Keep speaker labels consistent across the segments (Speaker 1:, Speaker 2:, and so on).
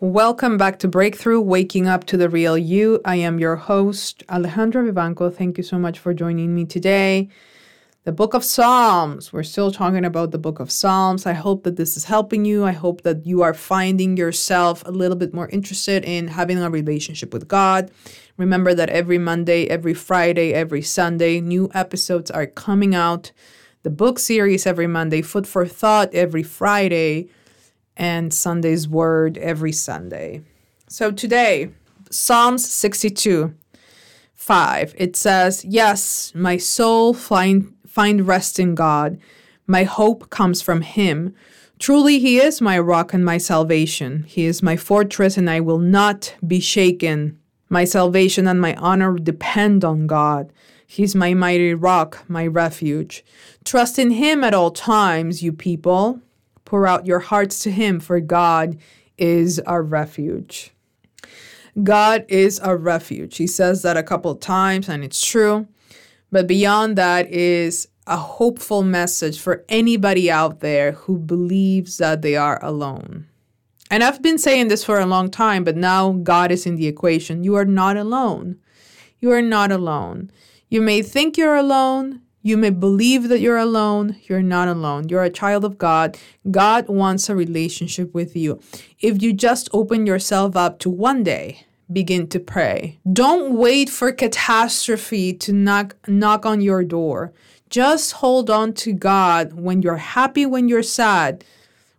Speaker 1: Welcome back to Breakthrough Waking Up to the Real You. I am your host, Alejandra Vivanco. Thank you so much for joining me today. The book of Psalms. We're still talking about the book of Psalms. I hope that this is helping you. I hope that you are finding yourself a little bit more interested in having a relationship with God. Remember that every Monday, every Friday, every Sunday, new episodes are coming out. The book series every Monday, Food for Thought every Friday, and Sunday's Word every Sunday. So today, Psalms 62. 5 it says yes my soul find find rest in god. My hope comes from him. Truly he is my rock and my salvation. He is my fortress and i will not be shaken. My salvation and my honor depend on god. He's my mighty rock my refuge. Trust in him at all times you people pour out your hearts to him for god is our refuge God is a refuge. He says that a couple of times, and it's true. But beyond that is a hopeful message for anybody out there who believes that they are alone. And I've been saying this for a long time, but now God is in the equation. You are not alone. You are not alone. You may think you're alone. You may believe that you're alone. You're not alone. You're a child of God. God wants a relationship with you. If you just open yourself up to one day, begin to pray. Don't wait for catastrophe to knock knock on your door. Just hold on to God when you're happy, when you're sad,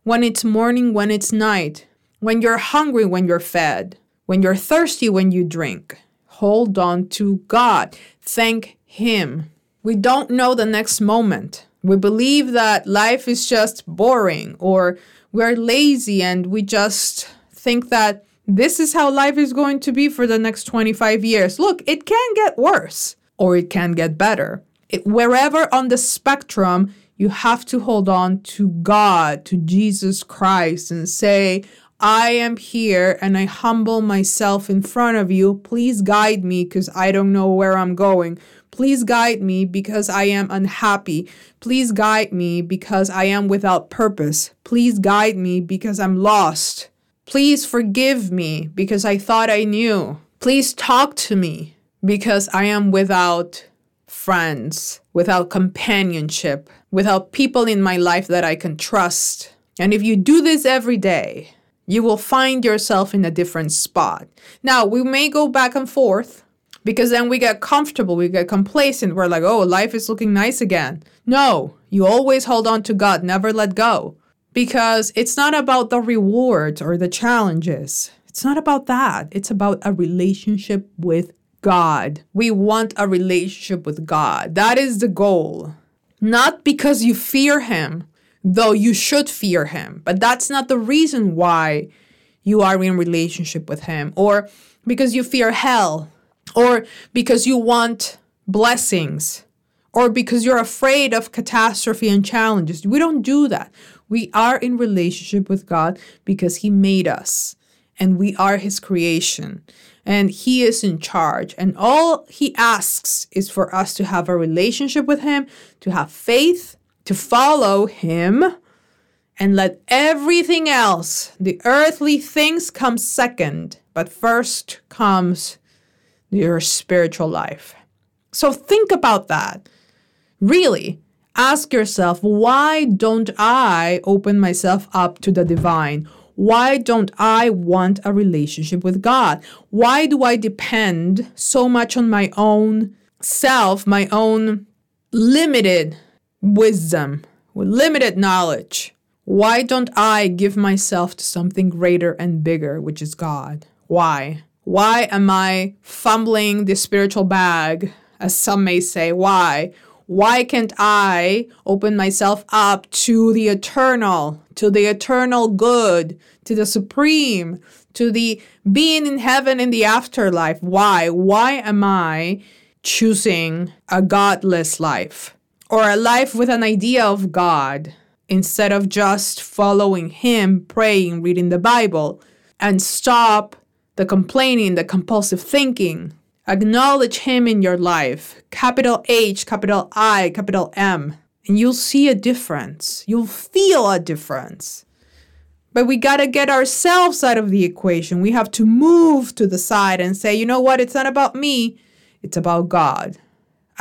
Speaker 1: when it's morning, when it's night, when you're hungry, when you're fed, when you're thirsty, when you drink. Hold on to God. Thank Him. We don't know the next moment. We believe that life is just boring or we're lazy and we just think that this is how life is going to be for the next 25 years. Look, it can get worse or it can get better. It, wherever on the spectrum, you have to hold on to God, to Jesus Christ, and say, I am here and I humble myself in front of you. Please guide me because I don't know where I'm going. Please guide me because I am unhappy. Please guide me because I am without purpose. Please guide me because I'm lost. Please forgive me because I thought I knew. Please talk to me because I am without friends, without companionship, without people in my life that I can trust. And if you do this every day, you will find yourself in a different spot. Now, we may go back and forth because then we get comfortable, we get complacent. We're like, oh, life is looking nice again. No, you always hold on to God, never let go because it's not about the rewards or the challenges. It's not about that. It's about a relationship with God. We want a relationship with God. That is the goal. Not because you fear Him, though you should fear Him, but that's not the reason why you are in relationship with Him, or because you fear hell, or because you want blessings, or because you're afraid of catastrophe and challenges. We don't do that. We are in relationship with God because He made us and we are His creation and He is in charge. And all He asks is for us to have a relationship with Him, to have faith, to follow Him, and let everything else, the earthly things, come second. But first comes your spiritual life. So think about that. Really, Ask yourself, why don't I open myself up to the divine? Why don't I want a relationship with God? Why do I depend so much on my own self, my own limited wisdom, with limited knowledge? Why don't I give myself to something greater and bigger, which is God? Why? Why am I fumbling the spiritual bag, as some may say? Why? Why can't I open myself up to the eternal, to the eternal good, to the supreme, to the being in heaven in the afterlife? Why? Why am I choosing a godless life or a life with an idea of God instead of just following Him, praying, reading the Bible, and stop the complaining, the compulsive thinking? Acknowledge Him in your life. Capital H, capital I, capital M. And you'll see a difference. You'll feel a difference. But we got to get ourselves out of the equation. We have to move to the side and say, you know what? It's not about me, it's about God.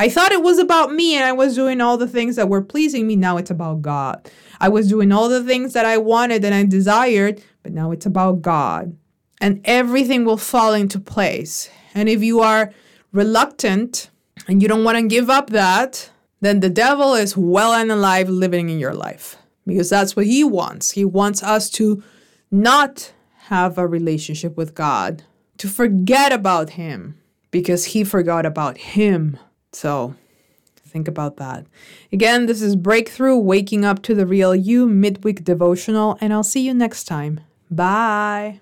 Speaker 1: I thought it was about me and I was doing all the things that were pleasing me. Now it's about God. I was doing all the things that I wanted and I desired, but now it's about God. And everything will fall into place. And if you are reluctant and you don't want to give up that, then the devil is well and alive living in your life because that's what he wants. He wants us to not have a relationship with God, to forget about him because he forgot about him. So think about that. Again, this is Breakthrough Waking Up to the Real You midweek devotional, and I'll see you next time. Bye.